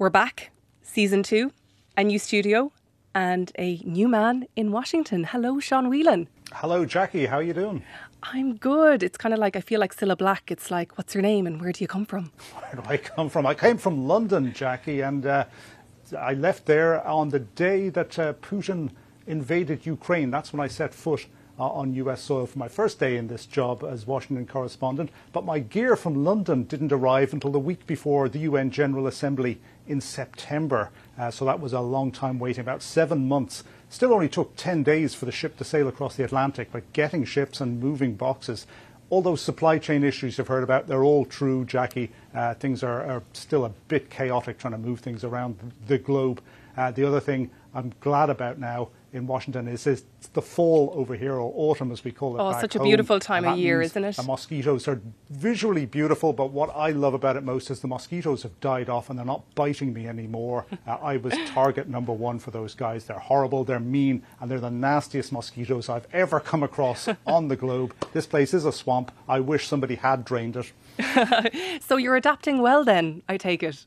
We're back, season two, a new studio, and a new man in Washington. Hello, Sean Whelan. Hello, Jackie. How are you doing? I'm good. It's kind of like I feel like Cilla Black. It's like, what's your name and where do you come from? Where do I come from? I came from London, Jackie, and uh, I left there on the day that uh, Putin invaded Ukraine. That's when I set foot on US soil for my first day in this job as Washington correspondent. But my gear from London didn't arrive until the week before the UN General Assembly in September. Uh, so that was a long time waiting, about seven months. Still only took 10 days for the ship to sail across the Atlantic, but getting ships and moving boxes all those supply chain issues you've heard about, they're all true, Jackie. Uh, things are, are, still a bit chaotic trying to move things around the globe. Uh, the other thing I'm glad about now in Washington is, is the fall over here, or autumn as we call it. Oh, such a beautiful time of year, isn't it? The mosquitoes are visually beautiful, but what I love about it most is the mosquitoes have died off and they're not biting me anymore. uh, I was target number one for those guys. They're horrible, they're mean, and they're the nastiest mosquitoes I've ever come across on the globe. This place is a swamp. I wish somebody had drained it. so you're adapting well then, I take it.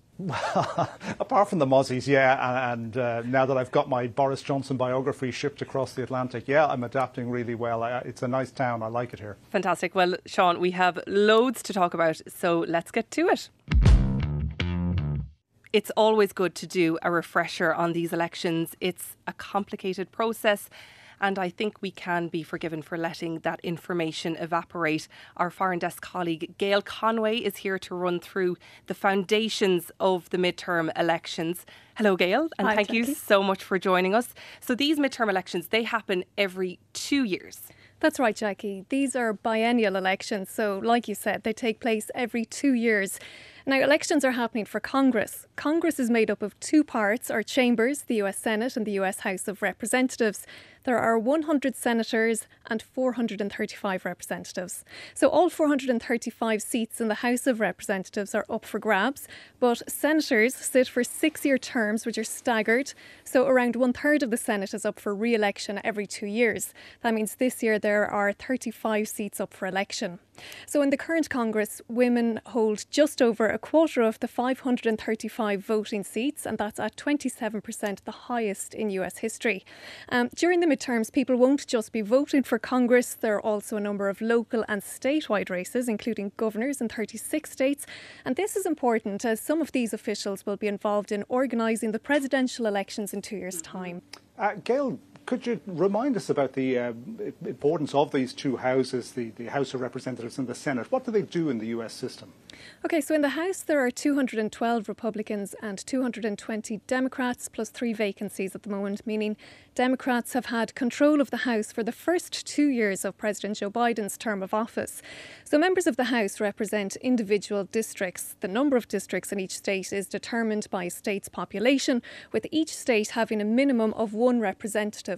Apart from the mozzies, yeah, and, and uh, now that I've got my Boris Johnson biography shipped across the Atlantic, yeah, I'm adapting really well. I, it's a nice town. I like it here. Fantastic. Well, Sean, we have loads to talk about, so let's get to it. It's always good to do a refresher on these elections. It's a complicated process and I think we can be forgiven for letting that information evaporate. Our foreign desk colleague Gail Conway is here to run through the foundations of the midterm elections. Hello, Gail, and Hi, thank Jackie. you so much for joining us. So these midterm elections they happen every two years. That's right, Jackie. These are biennial elections, so like you said, they take place every two years. Now, elections are happening for Congress. Congress is made up of two parts our chambers, the US Senate and the US House of Representatives. There are 100 senators and 435 representatives. So, all 435 seats in the House of Representatives are up for grabs, but senators sit for six year terms, which are staggered. So, around one third of the Senate is up for re election every two years. That means this year there are 35 seats up for election. So, in the current Congress, women hold just over a quarter of the 535 voting seats, and that's at 27%, the highest in US history. Um, during the midterms, people won't just be voting for Congress, there are also a number of local and statewide races, including governors in 36 states. And this is important as some of these officials will be involved in organising the presidential elections in two years' time. Uh, Gail, could you remind us about the uh, importance of these two houses, the, the House of Representatives and the Senate? What do they do in the US system? Okay, so in the House there are 212 Republicans and 220 Democrats, plus three vacancies at the moment, meaning Democrats have had control of the House for the first two years of President Joe Biden's term of office. So members of the House represent individual districts. The number of districts in each state is determined by a state's population, with each state having a minimum of one representative.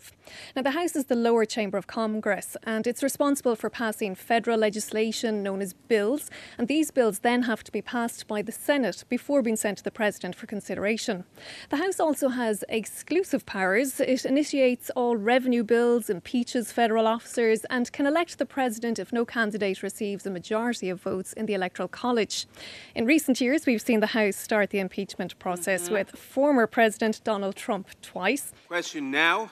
Now, the House is the lower chamber of Congress, and it's responsible for passing federal legislation known as bills, and these bills then have to be passed by the Senate before being sent to the President for consideration. The House also has exclusive powers. It initiates all revenue bills, impeaches federal officers, and can elect the President if no candidate receives a majority of votes in the Electoral College. In recent years, we've seen the House start the impeachment process mm-hmm. with former President Donald Trump twice. Question now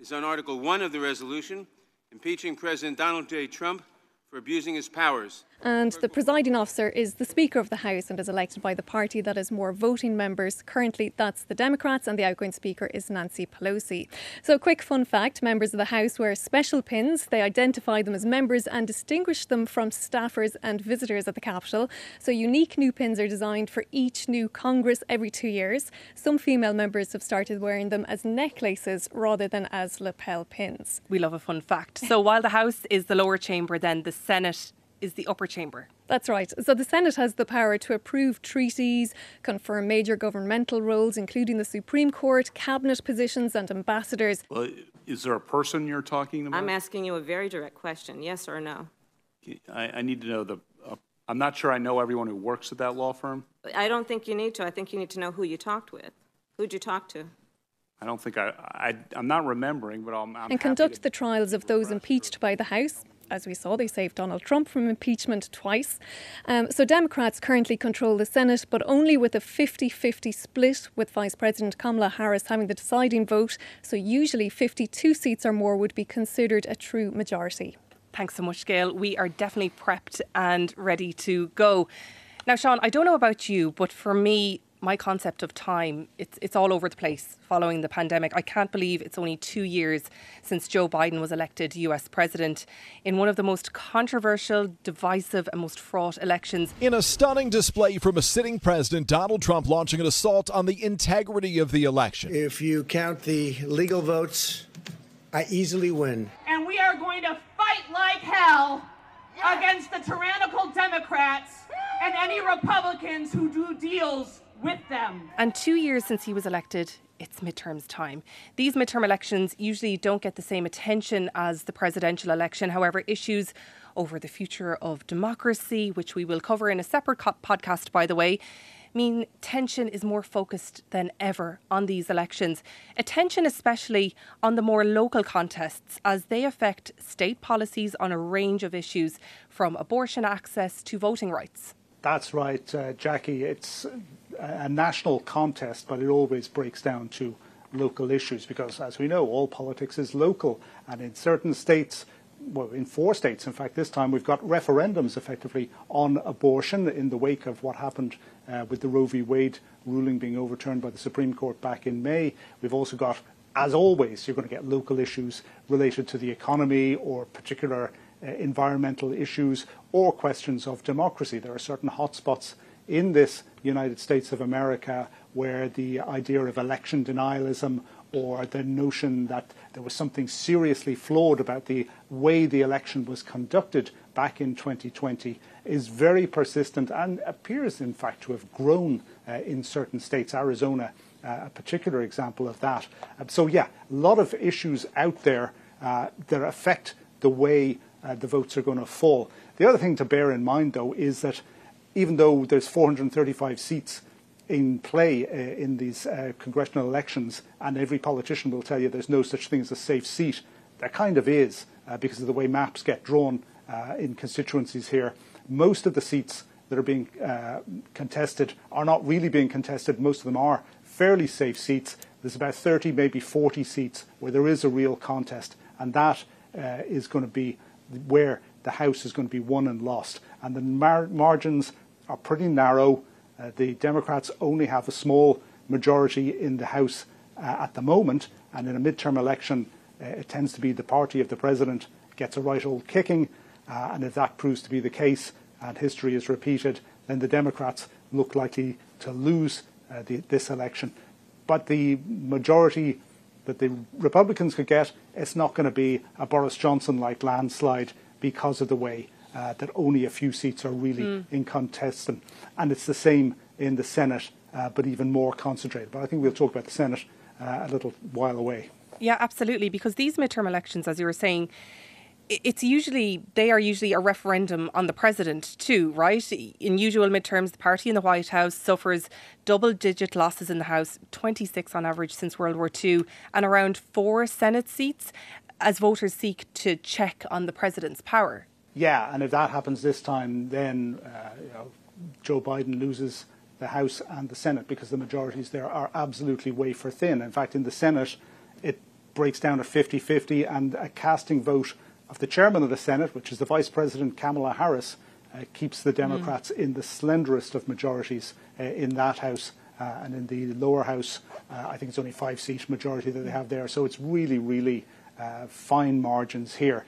is on Article 1 of the resolution impeaching President Donald J. Trump for abusing his powers. And the presiding officer is the Speaker of the House and is elected by the party that has more voting members. Currently, that's the Democrats, and the outgoing Speaker is Nancy Pelosi. So, a quick fun fact members of the House wear special pins. They identify them as members and distinguish them from staffers and visitors at the Capitol. So, unique new pins are designed for each new Congress every two years. Some female members have started wearing them as necklaces rather than as lapel pins. We love a fun fact. So while the House is the lower chamber, then the Senate is the upper chamber. That's right. So the Senate has the power to approve treaties, confirm major governmental roles, including the Supreme Court, cabinet positions, and ambassadors. Well, is there a person you're talking about? I'm asking you a very direct question, yes or no? I, I need to know the. Uh, I'm not sure I know everyone who works at that law firm. I don't think you need to. I think you need to know who you talked with. Who'd you talk to? I don't think I. I I'm not remembering, but I'm. I'm and happy conduct to- the trials of those impeached by the House. As we saw, they saved Donald Trump from impeachment twice. Um, so Democrats currently control the Senate, but only with a 50 50 split, with Vice President Kamala Harris having the deciding vote. So usually 52 seats or more would be considered a true majority. Thanks so much, Gail. We are definitely prepped and ready to go. Now, Sean, I don't know about you, but for me, my concept of time, it's, it's all over the place following the pandemic. I can't believe it's only two years since Joe Biden was elected US president in one of the most controversial, divisive, and most fraught elections. In a stunning display from a sitting president, Donald Trump launching an assault on the integrity of the election. If you count the legal votes, I easily win. And we are going to fight like hell against the tyrannical Democrats and any Republicans who do deals with them. And two years since he was elected, it's midterms time. These midterm elections usually don't get the same attention as the presidential election. However, issues over the future of democracy, which we will cover in a separate co- podcast, by the way, mean tension is more focused than ever on these elections. Attention, especially on the more local contests, as they affect state policies on a range of issues, from abortion access to voting rights. That's right, uh, Jackie. It's a national contest, but it always breaks down to local issues because, as we know, all politics is local. And in certain states, well, in four states, in fact, this time we've got referendums effectively on abortion in the wake of what happened uh, with the Roe v. Wade ruling being overturned by the Supreme Court back in May. We've also got, as always, you're going to get local issues related to the economy or particular uh, environmental issues or questions of democracy. There are certain hotspots in this United States of America where the idea of election denialism or the notion that there was something seriously flawed about the way the election was conducted back in 2020 is very persistent and appears, in fact, to have grown uh, in certain states. Arizona, uh, a particular example of that. Uh, so, yeah, a lot of issues out there uh, that affect the way uh, the votes are going to fall. The other thing to bear in mind, though, is that even though there's 435 seats in play uh, in these uh, congressional elections, and every politician will tell you there's no such thing as a safe seat, there kind of is uh, because of the way maps get drawn uh, in constituencies here. Most of the seats that are being uh, contested are not really being contested. Most of them are fairly safe seats. There's about 30, maybe 40 seats where there is a real contest, and that uh, is going to be where the House is going to be won and lost. And the mar- margins are pretty narrow. Uh, the Democrats only have a small majority in the House uh, at the moment, and in a midterm election, uh, it tends to be the party of the president gets a right old kicking. Uh, and if that proves to be the case and history is repeated, then the Democrats look likely to lose uh, the, this election. But the majority that the Republicans could get, it's not going to be a Boris Johnson like landslide because of the way uh, that only a few seats are really mm. in contest. And, and, it's the same in the Senate, uh, but even more concentrated. But I think we'll talk about the Senate uh, a little while away. Yeah, absolutely. Because these midterm elections, as you were saying, it's usually they are usually a referendum on the president too, right? In usual midterms, the party in the White House suffers double-digit losses in the House, 26 on average since World War II, and around four Senate seats, as voters seek to check on the president's power. Yeah, and if that happens this time, then uh, you know, Joe Biden loses the House and the Senate because the majorities there are absolutely wafer thin. In fact, in the Senate, it breaks down to 50-50, and a casting vote of the chairman of the Senate, which is the Vice President Kamala Harris, uh, keeps the Democrats mm. in the slenderest of majorities uh, in that House. Uh, and in the lower house, uh, I think it's only five seat majority that they have there. So it's really, really uh, fine margins here.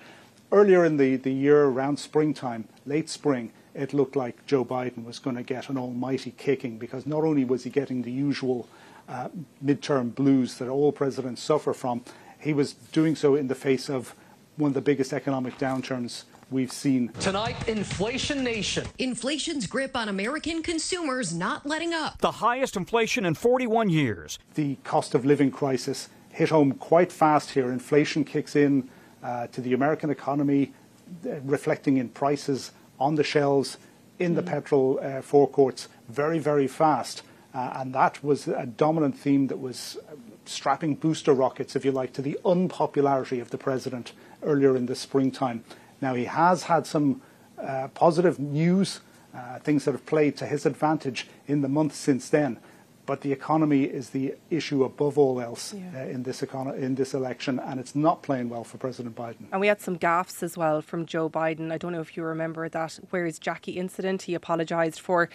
Earlier in the, the year, around springtime, late spring, it looked like Joe Biden was going to get an almighty kicking because not only was he getting the usual uh, midterm blues that all presidents suffer from, he was doing so in the face of one of the biggest economic downturns we've seen. Tonight, Inflation Nation. Inflation's grip on American consumers not letting up. The highest inflation in 41 years. The cost of living crisis hit home quite fast here. Inflation kicks in to the American economy, uh, reflecting in prices on the shelves, in the mm. petrol uh, forecourts, very, very fast. Uh, and that was a dominant theme that was strapping booster rockets, if you like, to the unpopularity of the president earlier in the springtime. Now, he has had some uh, positive news, uh, things that have played to his advantage in the months since then. But the economy is the issue above all else yeah. uh, in this econo- in this election, and it's not playing well for President Biden. And we had some gaffes as well from Joe Biden. I don't know if you remember that. Where's Jackie incident? He apologised for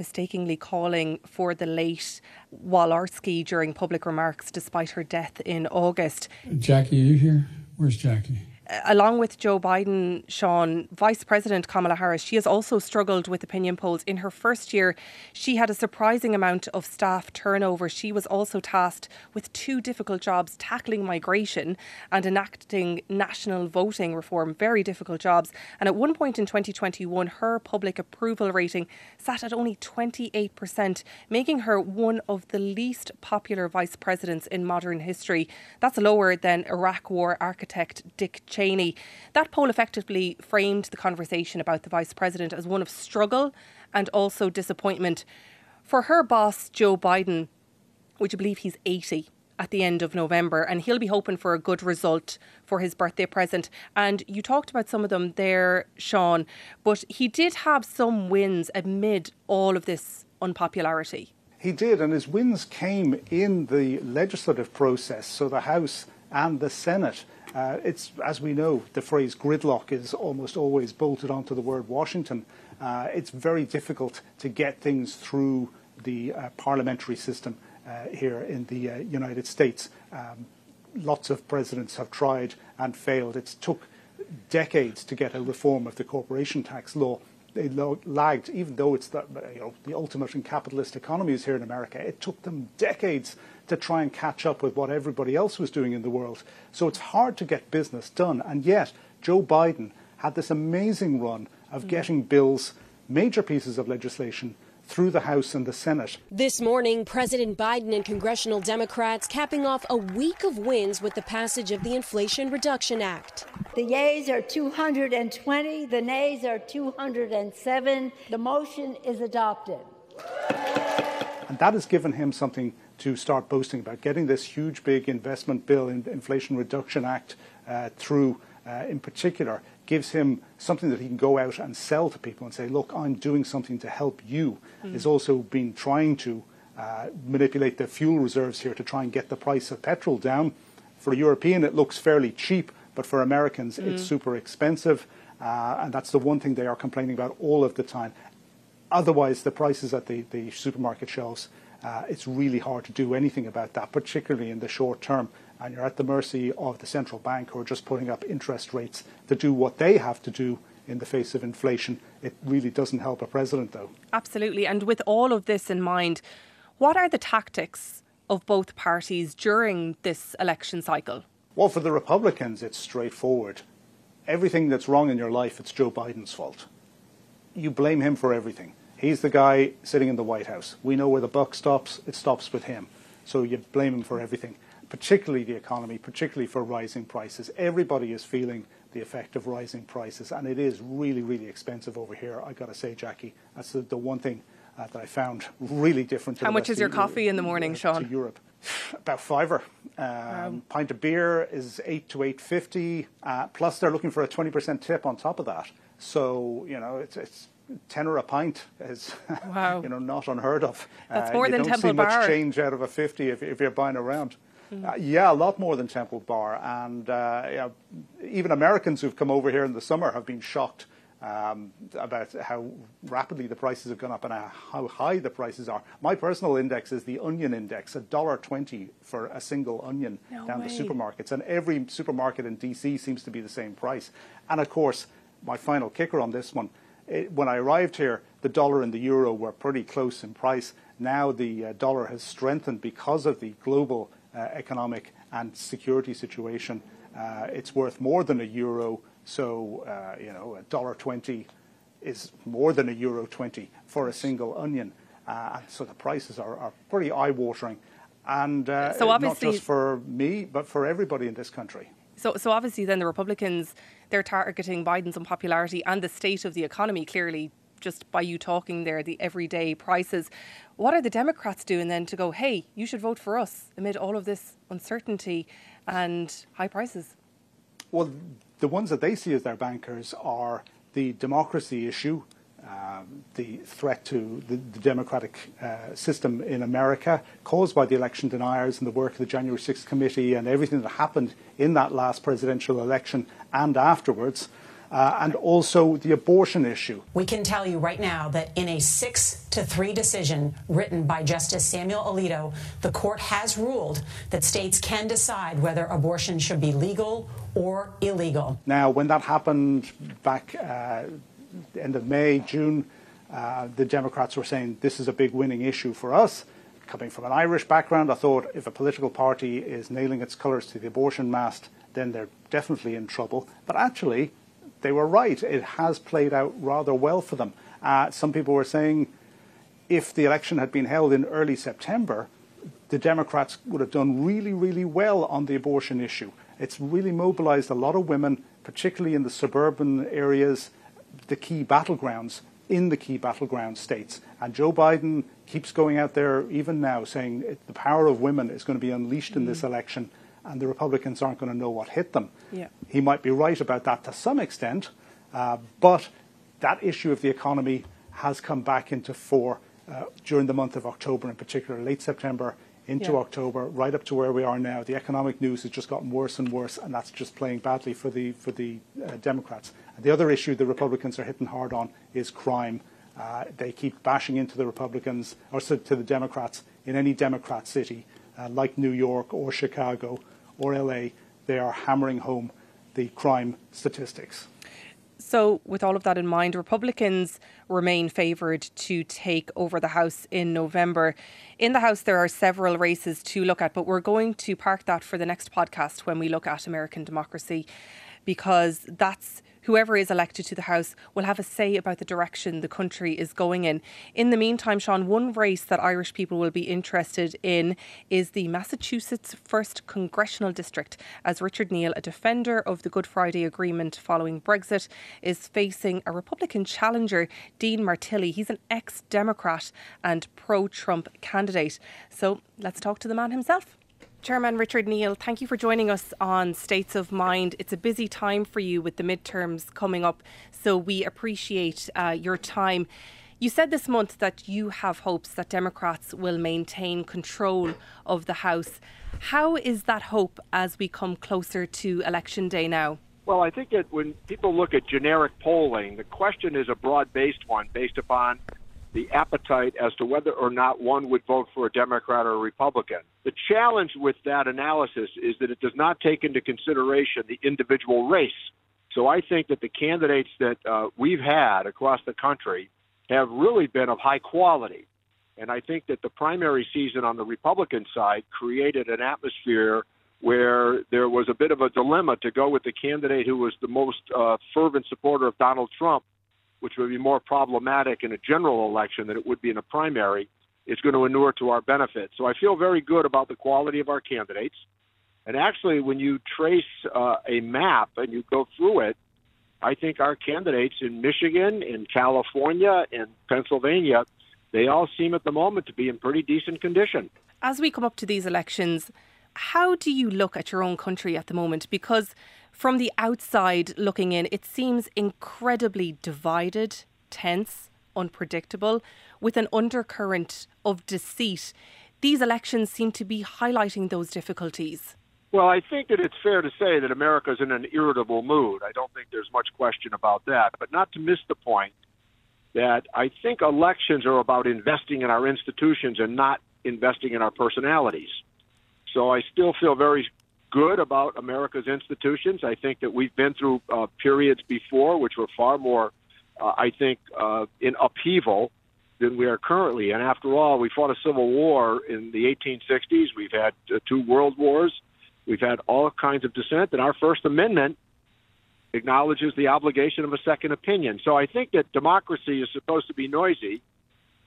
mistakenly calling for the late Walorski during public remarks, despite her death in August. Jackie, are you here? Where's Jackie? Along with Joe Biden, Sean, Vice President Kamala Harris, she has also struggled with opinion polls. In her first year, she had a surprising amount of staff turnover. She was also tasked with two difficult jobs tackling migration and enacting national voting reform. Very difficult jobs. And at one point in 2021, her public approval rating sat at only 28%, making her one of the least popular vice presidents in modern history. That's lower than Iraq War architect Dick Cheney. That poll effectively framed the conversation about the vice president as one of struggle and also disappointment. For her boss, Joe Biden, would you believe he's 80? at the end of November, and he'll be hoping for a good result for his birthday present. And you talked about some of them there, Sean, but he did have some wins amid all of this unpopularity. He did, and his wins came in the legislative process, so the House and the Senate. Uh, it's, as we know, the phrase gridlock is almost always bolted onto the word Washington. Uh, it's very difficult to get things through the uh, parliamentary system uh, here in the uh, United States. Um, lots of presidents have tried and failed. It took decades to get a reform of the corporation tax law. They lagged, even though it's the, you know, the ultimate in capitalist economies here in America. It took them decades to try and catch up with what everybody else was doing in the world. So it's hard to get business done. And yet, Joe Biden had this amazing run of mm. getting bills, major pieces of legislation, through the House and the Senate. This morning, President Biden and congressional Democrats capping off a week of wins with the passage of the Inflation Reduction Act. The yeas are 220, the nays are 207. The motion is adopted. And that has given him something to start boasting about getting this huge, big investment bill, in Inflation Reduction Act, uh, through. Uh, in particular, gives him something that he can go out and sell to people and say, "Look, I'm doing something to help you." Mm. Has also been trying to uh, manipulate the fuel reserves here to try and get the price of petrol down. For a European, it looks fairly cheap, but for Americans, mm. it's super expensive, uh, and that's the one thing they are complaining about all of the time. Otherwise, the prices at the, the supermarket shelves uh, it's really hard to do anything about that, particularly in the short term. And you're at the mercy of the central bank who are just putting up interest rates to do what they have to do in the face of inflation. It really doesn't help a president, though. Absolutely. And with all of this in mind, what are the tactics of both parties during this election cycle? Well, for the Republicans, it's straightforward. Everything that's wrong in your life, it's Joe Biden's fault. You blame him for everything. He's the guy sitting in the White House. We know where the buck stops, it stops with him. So you blame him for everything, particularly the economy, particularly for rising prices. Everybody is feeling the effect of rising prices, and it is really, really expensive over here. I've got to say, Jackie, that's the, the one thing uh, that I found really different. How much is your coffee in the morning, uh, Sean? To Europe, about fiver. Um, wow. Pint of beer is eight to eight fifty. Uh, plus, they're looking for a twenty percent tip on top of that. So you know, it's it's tenner a pint is wow. you know not unheard of. That's uh, more than Temple Bar. You don't see much change out of a fifty if, if you're buying around. Mm. Uh, yeah, a lot more than Temple Bar, and uh, yeah, even Americans who've come over here in the summer have been shocked um, about how rapidly the prices have gone up and how high the prices are. My personal index is the onion index, a dollar twenty for a single onion no down way. the supermarkets, and every supermarket in DC seems to be the same price. And of course, my final kicker on this one it, when I arrived here, the dollar and the euro were pretty close in price. Now the uh, dollar has strengthened because of the global economic and security situation. Uh, it's worth more than a euro, so uh, you know a dollar twenty is more than a euro twenty for a single onion. Uh, so the prices are, are pretty eye-watering, and uh, so not just for me, but for everybody in this country. So, so obviously, then the Republicans they're targeting Biden's unpopularity and the state of the economy. Clearly, just by you talking there, the everyday prices. What are the Democrats doing then to go? Hey, you should vote for us amid all of this uncertainty and high prices. Well, the ones that they see as their bankers are the democracy issue, um, the threat to the, the democratic uh, system in America caused by the election deniers and the work of the January 6th committee and everything that happened in that last presidential election and afterwards. Uh, and also the abortion issue. We can tell you right now that in a six to three decision written by Justice Samuel Alito, the court has ruled that states can decide whether abortion should be legal or illegal. Now, when that happened back uh, end of May, June, uh, the Democrats were saying this is a big winning issue for us. Coming from an Irish background, I thought if a political party is nailing its colours to the abortion mast, then they're definitely in trouble. But actually, they were right. It has played out rather well for them. Uh, some people were saying if the election had been held in early September, the Democrats would have done really, really well on the abortion issue. It's really mobilized a lot of women, particularly in the suburban areas the key battlegrounds in the key battleground states. And Joe Biden keeps going out there, even now, saying the power of women is going to be unleashed in mm. this election, and the Republicans aren't going to know what hit them. Yeah. He might be right about that to some extent, uh, but that issue of the economy has come back into fore uh, during the month of October, in particular, late September into yeah. October, right up to where we are now. The economic news has just gotten worse and worse, and that's just playing badly for the for the uh, Democrats. And the other issue the Republicans are hitting hard on is crime. Uh, they keep bashing into the Republicans or to the Democrats in any Democrat city, uh, like New York or Chicago or LA. They are hammering home the crime statistics. So, with all of that in mind, Republicans remain favoured to take over the House in November. In the House, there are several races to look at, but we're going to park that for the next podcast when we look at American democracy because that's whoever is elected to the House will have a say about the direction the country is going in. In the meantime, Sean, one race that Irish people will be interested in is the Massachusetts 1st Congressional District, as Richard Neal, a defender of the Good Friday Agreement following Brexit, is facing a Republican challenger, Dean Martilli. He's an ex Democrat and pro Trump candidate. So let's talk to the man himself. Chairman Richard Neal, thank you for joining us on States of Mind. It's a busy time for you with the midterms coming up, so we appreciate uh, your time. You said this month that you have hopes that Democrats will maintain control of the House. How is that hope as we come closer to election day now? Well, I think that when people look at generic polling, the question is a broad based one based upon the appetite as to whether or not one would vote for a Democrat or a Republican. The challenge with that analysis is that it does not take into consideration the individual race. So I think that the candidates that uh, we've had across the country have really been of high quality. And I think that the primary season on the Republican side created an atmosphere where there was a bit of a dilemma to go with the candidate who was the most uh, fervent supporter of Donald Trump which would be more problematic in a general election than it would be in a primary, is going to inure to our benefit. So I feel very good about the quality of our candidates. And actually, when you trace uh, a map and you go through it, I think our candidates in Michigan, in California, in Pennsylvania, they all seem at the moment to be in pretty decent condition. As we come up to these elections, how do you look at your own country at the moment? Because from the outside looking in, it seems incredibly divided, tense, unpredictable, with an undercurrent of deceit. These elections seem to be highlighting those difficulties. Well, I think that it's fair to say that America is in an irritable mood. I don't think there's much question about that. But not to miss the point that I think elections are about investing in our institutions and not investing in our personalities. So I still feel very good about America's institutions. I think that we've been through uh, periods before which were far more, uh, I think, uh, in upheaval than we are currently. And after all, we fought a civil war in the 1860s. We've had uh, two world wars. We've had all kinds of dissent. And our First Amendment acknowledges the obligation of a second opinion. So I think that democracy is supposed to be noisy.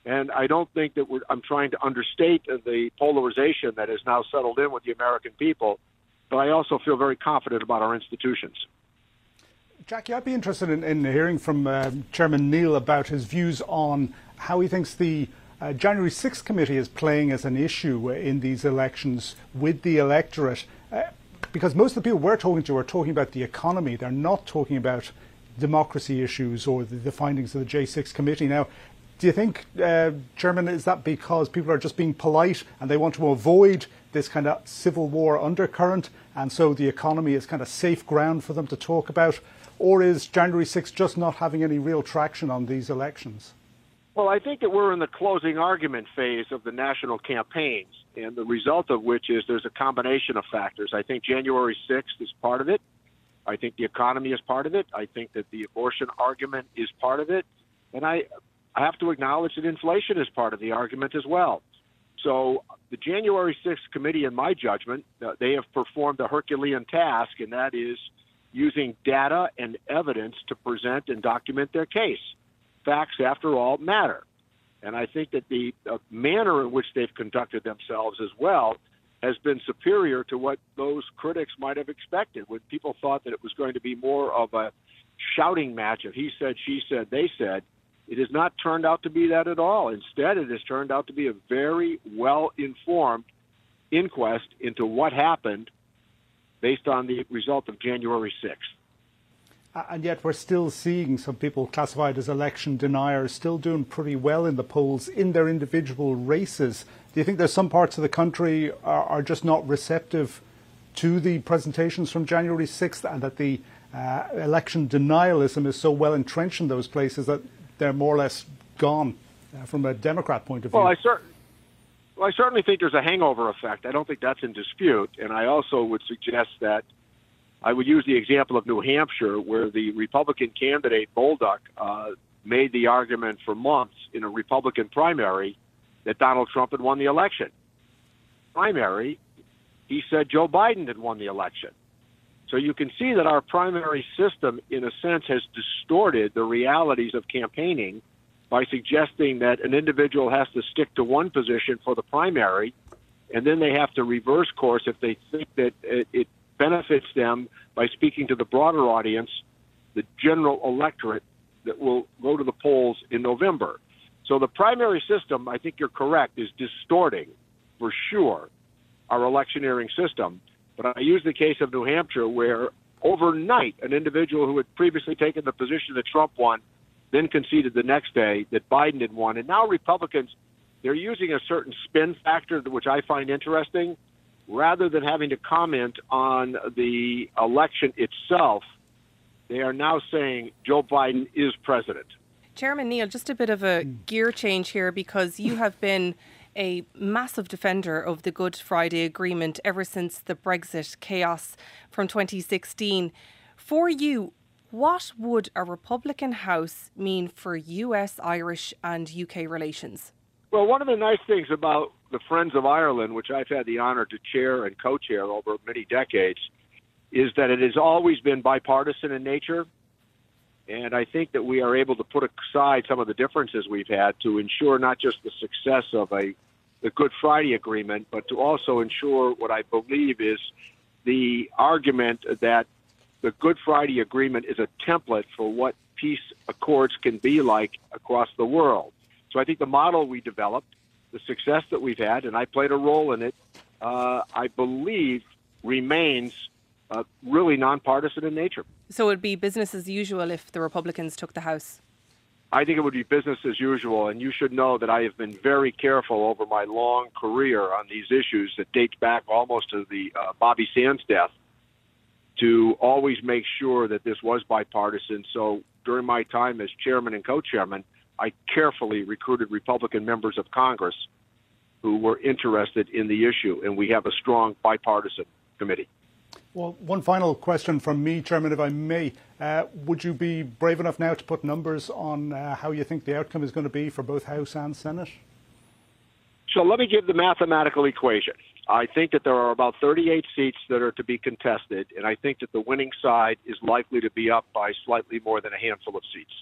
And I don't think that I'm trying to understate the polarization that has now settled in with the American people but I also feel very confident about our institutions. Jackie, I'd be interested in, in hearing from uh, Chairman Neal about his views on how he thinks the uh, January 6th committee is playing as an issue in these elections with the electorate. Uh, because most of the people we're talking to are talking about the economy. They're not talking about democracy issues or the, the findings of the J6 committee. Now, do you think, uh, Chairman, is that because people are just being polite and they want to avoid this kind of civil war undercurrent, and so the economy is kind of safe ground for them to talk about? Or is January 6 just not having any real traction on these elections? Well, I think that we're in the closing argument phase of the national campaigns, and the result of which is there's a combination of factors. I think January 6th is part of it. I think the economy is part of it. I think that the abortion argument is part of it. And I, I have to acknowledge that inflation is part of the argument as well. So the January 6th committee, in my judgment, uh, they have performed a Herculean task, and that is using data and evidence to present and document their case facts, after all, matter. And I think that the uh, manner in which they've conducted themselves as well has been superior to what those critics might have expected when people thought that it was going to be more of a shouting match of he said, she said, they said. It has not turned out to be that at all. Instead, it has turned out to be a very well informed inquest into what happened based on the result of January 6th and yet we're still seeing some people classified as election deniers still doing pretty well in the polls in their individual races. Do you think there's some parts of the country are, are just not receptive to the presentations from January 6th and that the uh, election denialism is so well entrenched in those places that they're more or less gone uh, from a Democrat point of view? Well, I, cer- well, I certainly think there's a hangover effect. I don't think that's in dispute. And I also would suggest that I would use the example of New Hampshire, where the Republican candidate Bolduc uh, made the argument for months in a Republican primary that Donald Trump had won the election. Primary, he said Joe Biden had won the election. So you can see that our primary system, in a sense, has distorted the realities of campaigning by suggesting that an individual has to stick to one position for the primary, and then they have to reverse course if they think that it, it benefits them by speaking to the broader audience, the general electorate that will go to the polls in November. So the primary system, I think you're correct, is distorting for sure our electioneering system. But I use the case of New Hampshire where overnight an individual who had previously taken the position that Trump won then conceded the next day that Biden had won. And now Republicans, they're using a certain spin factor, which I find interesting rather than having to comment on the election itself, they are now saying Joe Biden is president. Chairman Neal, just a bit of a gear change here because you have been a massive defender of the Good Friday Agreement ever since the Brexit chaos from 2016. For you, what would a Republican House mean for US, Irish, and UK relations? Well, one of the nice things about the Friends of Ireland, which I've had the honor to chair and co chair over many decades, is that it has always been bipartisan in nature. And I think that we are able to put aside some of the differences we've had to ensure not just the success of a the Good Friday Agreement, but to also ensure what I believe is the argument that the Good Friday Agreement is a template for what peace accords can be like across the world. So I think the model we developed, the success that we've had, and I played a role in it, uh, I believe remains uh, really nonpartisan in nature. So it would be business as usual if the Republicans took the House? I think it would be business as usual, and you should know that I have been very careful over my long career on these issues that dates back almost to the uh, Bobby Sands death to always make sure that this was bipartisan. So during my time as chairman and co-chairman, I carefully recruited Republican members of Congress who were interested in the issue, and we have a strong bipartisan committee. Well, one final question from me, Chairman, if I may. Uh, would you be brave enough now to put numbers on uh, how you think the outcome is going to be for both House and Senate? So let me give the mathematical equation. I think that there are about 38 seats that are to be contested, and I think that the winning side is likely to be up by slightly more than a handful of seats.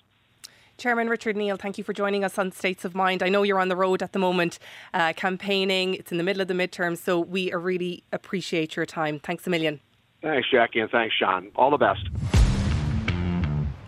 Chairman Richard Neal, thank you for joining us on States of Mind. I know you're on the road at the moment uh, campaigning, it's in the middle of the midterm, so we really appreciate your time. Thanks a million. Thanks, Jackie, and thanks, Sean. All the best.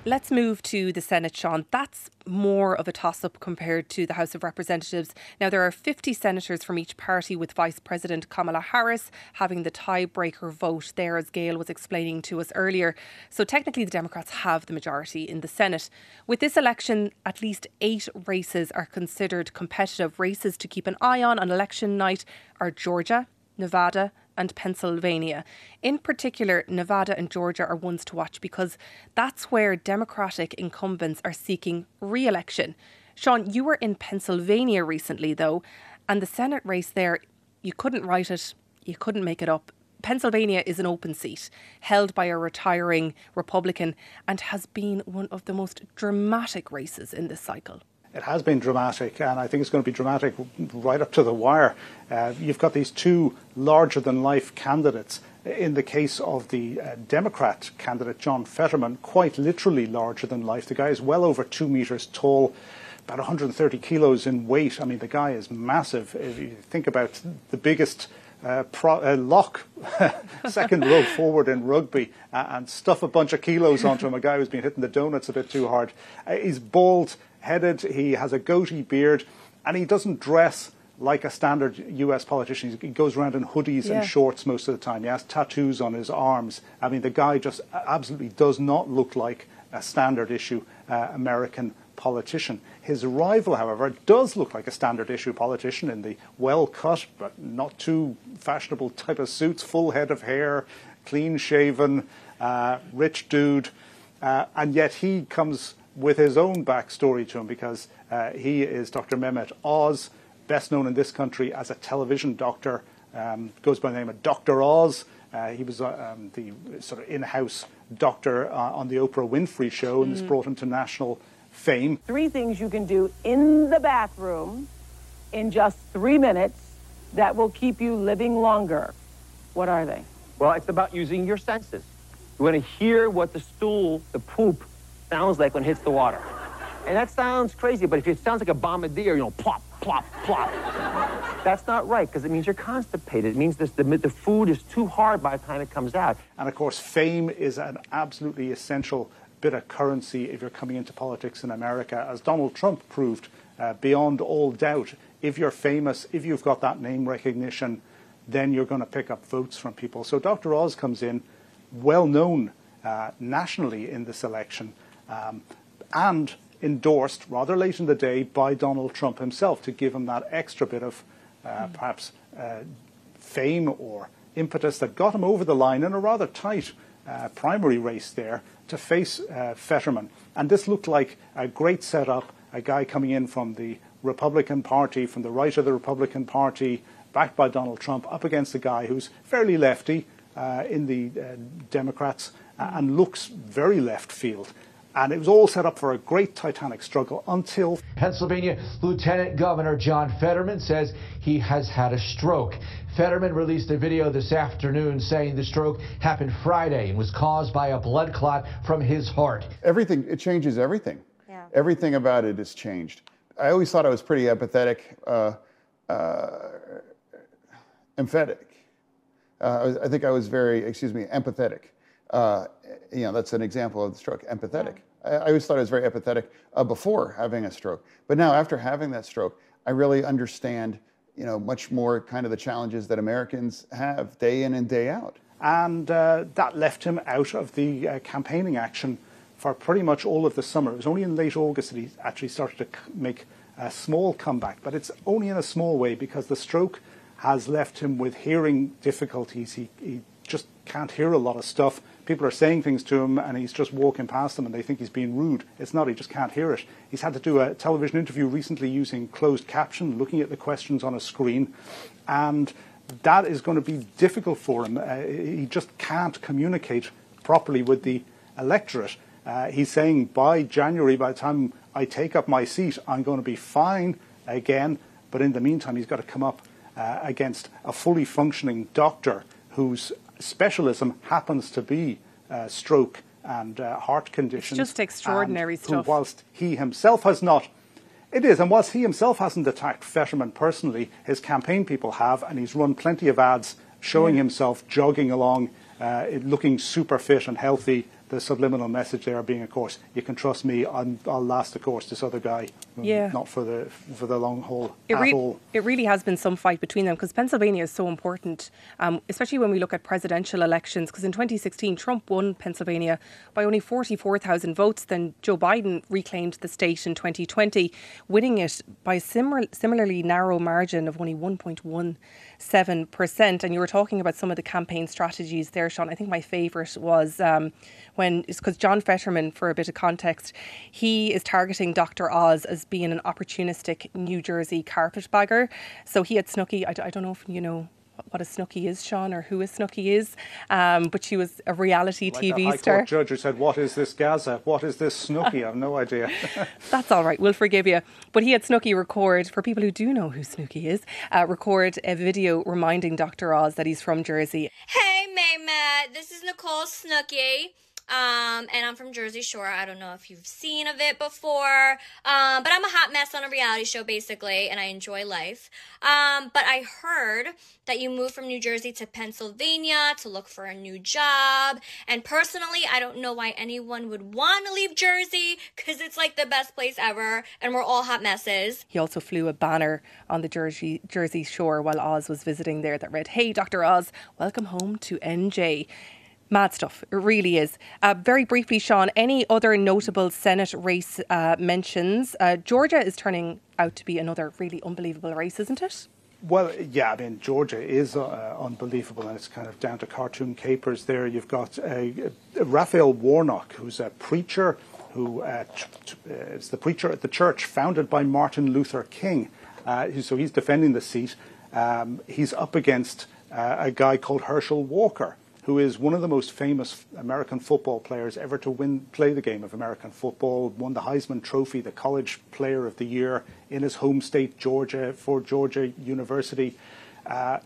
Let's move to the Senate, Sean. That's more of a toss up compared to the House of Representatives. Now, there are 50 senators from each party, with Vice President Kamala Harris having the tiebreaker vote there, as Gail was explaining to us earlier. So, technically, the Democrats have the majority in the Senate. With this election, at least eight races are considered competitive. Races to keep an eye on on election night are Georgia, Nevada, and Pennsylvania. In particular, Nevada and Georgia are ones to watch because that's where Democratic incumbents are seeking re election. Sean, you were in Pennsylvania recently, though, and the Senate race there, you couldn't write it, you couldn't make it up. Pennsylvania is an open seat held by a retiring Republican and has been one of the most dramatic races in this cycle. It has been dramatic, and I think it's going to be dramatic right up to the wire. Uh, you've got these two larger than life candidates. In the case of the uh, Democrat candidate, John Fetterman, quite literally larger than life. The guy is well over two metres tall, about 130 kilos in weight. I mean, the guy is massive. If you think about the biggest uh, pro, uh, lock second row forward in rugby uh, and stuff a bunch of kilos onto him. A guy who's been hitting the donuts a bit too hard. Uh, he's bald headed, he has a goatee beard, and he doesn't dress like a standard US politician. He goes around in hoodies yeah. and shorts most of the time. He has tattoos on his arms. I mean, the guy just absolutely does not look like a standard issue uh, American politician. His rival, however, does look like a standard issue politician in the well cut but not too fashionable type of suits, full head of hair, clean shaven, uh, rich dude. Uh, and yet he comes with his own backstory to him because uh, he is Dr. Mehmet Oz, best known in this country as a television doctor, um, goes by the name of Dr. Oz. Uh, he was uh, um, the sort of in house doctor uh, on the Oprah Winfrey show, and mm. this brought him to national fame. Three things you can do in the bathroom in just three minutes that will keep you living longer. What are they? Well, it's about using your senses. You want to hear what the stool, the poop, sounds like when it hits the water. And that sounds crazy, but if it sounds like a bombardier, you know, plop, plop, plop, that's not right because it means you're constipated. It means this, the, the food is too hard by the time it comes out. And of course, fame is an absolutely essential bit of currency if you're coming into politics in America, as Donald Trump proved uh, beyond all doubt. If you're famous, if you've got that name recognition, then you're going to pick up votes from people. So Dr. Oz comes in, well known uh, nationally in this election and endorsed rather late in the day by Donald Trump himself to give him that extra bit of uh, mm. perhaps uh, fame or impetus that got him over the line in a rather tight uh, primary race there to face uh, Fetterman. And this looked like a great setup, a guy coming in from the Republican Party, from the right of the Republican Party, backed by Donald Trump, up against a guy who's fairly lefty uh, in the uh, Democrats and looks very left field. And it was all set up for a great titanic struggle until. Pennsylvania Lieutenant Governor John Fetterman says he has had a stroke. Fetterman released a video this afternoon saying the stroke happened Friday and was caused by a blood clot from his heart. Everything, it changes everything. Yeah. Everything about it has changed. I always thought I was pretty empathetic, uh, uh, emphatic. Uh, I think I was very, excuse me, empathetic. Uh, you know, that's an example of the stroke, empathetic. Yeah. I, I, always thought I was very empathetic uh, before having a stroke. But now, after having that stroke, I really understand, you know, much more kind of the challenges that Americans have day in and day out. And uh, that left him out of the uh, campaigning action for pretty much all of the summer. It was only in late August that he actually started to make a small comeback, but it's only in a small way because the stroke has left him with hearing difficulties. He, he just can't hear a lot of stuff people are saying things to him and he's just walking past them and they think he's being rude. It's not, he just can't hear it. He's had to do a television interview recently using closed caption, looking at the questions on a screen, and that is going to be difficult for him. Uh, he just can't communicate properly with the electorate. Uh, he's saying by January, by the time I take up my seat, I'm going to be fine again. But in the meantime, he's got to come up uh, against a fully functioning doctor who's specialism happens to be uh, stroke and uh, heart conditions. It's just extraordinary stuff. Who, whilst he himself has not, it is, and whilst he himself hasn't attacked Fetterman personally, his campaign people have, and he's run plenty of ads showing yeah. himself jogging along, uh, looking super fit and healthy the subliminal message there being, of course, you can trust me. I'm, I'll last the course. This other guy, Yeah. not for the for the long haul It, at re- all. it really has been some fight between them because Pennsylvania is so important, um, especially when we look at presidential elections. Because in 2016, Trump won Pennsylvania by only 44,000 votes. Then Joe Biden reclaimed the state in 2020, winning it by a similar, similarly narrow margin of only 1.17%. And you were talking about some of the campaign strategies there, Sean. I think my favourite was um, when, it's because John Fetterman, for a bit of context, he is targeting Dr. Oz as being an opportunistic New Jersey carpetbagger. So he had Snooki, I don't know if you know what a Snooki is, Sean, or who a Snooki is, um, but she was a reality Like TV a High star. Court judge who said, "What is this Gaza? What is this Snooki?" I have no idea. That's all right. We'll forgive you. But he had Snooki record, for people who do know who Snooki is, uh, record a video reminding Dr. Oz that he's from Jersey. Hey, Mehmet. This is Nicole Snooki. Um, and I'm from Jersey Shore. I don't know if you've seen of it before. Um, but I'm a hot mess on a reality show, basically, and I enjoy life. Um, but I heard that you moved from New Jersey to Pennsylvania to look for a new job. And personally, I don't know why anyone would want to leave Jersey because it's like the best place ever, and we're all hot messes. He also flew a banner on the Jersey, Jersey Shore while Oz was visiting there that read, Hey, Dr. Oz, welcome home to NJ. Mad stuff. It really is. Uh, very briefly, Sean, any other notable Senate race uh, mentions? Uh, Georgia is turning out to be another really unbelievable race, isn't it? Well, yeah, I mean, Georgia is uh, unbelievable, and it's kind of down to cartoon capers there. You've got uh, Raphael Warnock, who's a preacher who uh, uh, is the preacher at the church founded by Martin Luther King. Uh, so he's defending the seat. Um, he's up against uh, a guy called Herschel Walker, who is one of the most famous American football players ever to win play the game of American football. Won the Heisman Trophy, the College Player of the Year in his home state, Georgia, for Georgia University. Uh,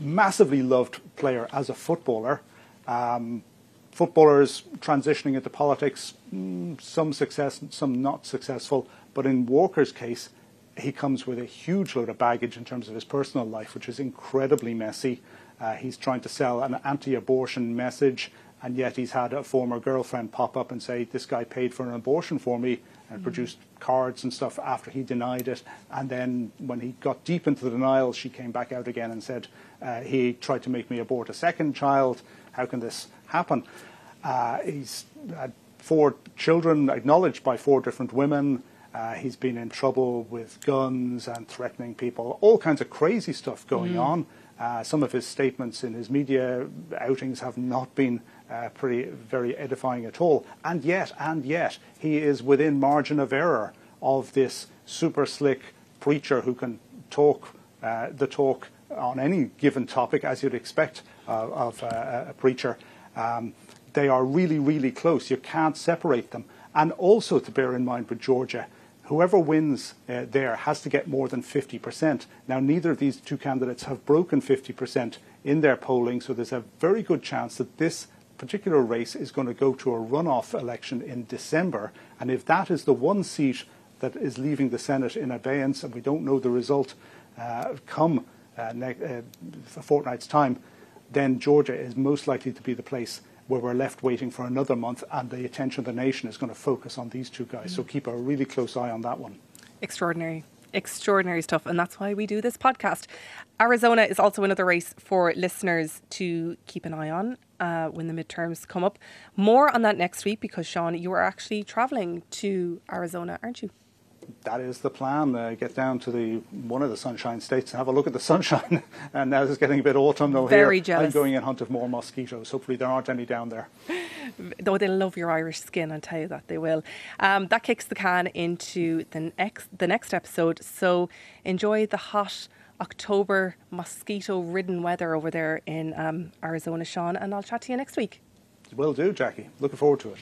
massively loved player as a footballer. Um, footballers transitioning into politics, mm, some success, some not successful. But in Walker's case, he comes with a huge load of baggage in terms of his personal life, which is incredibly messy. Uh, he's trying to sell an anti abortion message, and yet he's had a former girlfriend pop up and say, This guy paid for an abortion for me, and Mm-hmm. produced cards and stuff after he denied it. And then when he got deep into the denial, she came back out again and said, uh, He tried to make me abort a second child. How can this happen? Uh, he's had four children acknowledged by four different women. Uh, he's been in trouble with guns and threatening people, all kinds of crazy stuff going Mhm. on. Uh, some of his statements in his media outings have not been uh, pretty, very edifying at all. And yet, and yet, he is within margin of error of this super slick preacher who can talk uh, the talk on any given topic, as you'd expect uh, of uh, a preacher. Um, they are really, really close. You can't separate them. And also to bear in mind with Georgia, whoever wins uh, there has to get more than 50%. Now, neither of these two candidates have broken 50% in their polling, so there's a very good chance that this particular race is going to go to a runoff election in December. And if that is the one seat that is leaving the Senate in abeyance, and we don't know the result uh, come uh, ne- uh, a fortnight's time, then Georgia is most likely to be the place where we're left waiting for another month, and the attention of the nation is going to focus on these two guys. So keep a really close eye on that one. Extraordinary. Extraordinary stuff. And that's why we do this podcast. Arizona is also another race for listeners to keep an eye on uh, when the midterms come up. More on that next week because, Sean, you are actually travelling to Arizona, aren't you? That is the plan. Uh, get down to the one of the sunshine states and have a look at the sunshine. and now it's getting a bit autumnal Very here. jealous. I'm going in hunt of more mosquitoes. Hopefully there aren't any down there. Though they love your Irish skin, I'll tell you that they will. Um, that kicks the can into the next the next episode. So enjoy the hot October mosquito-ridden weather over there in um, Arizona, Sean, and I'll chat to you next week. Will do, Jackie. Looking forward to it.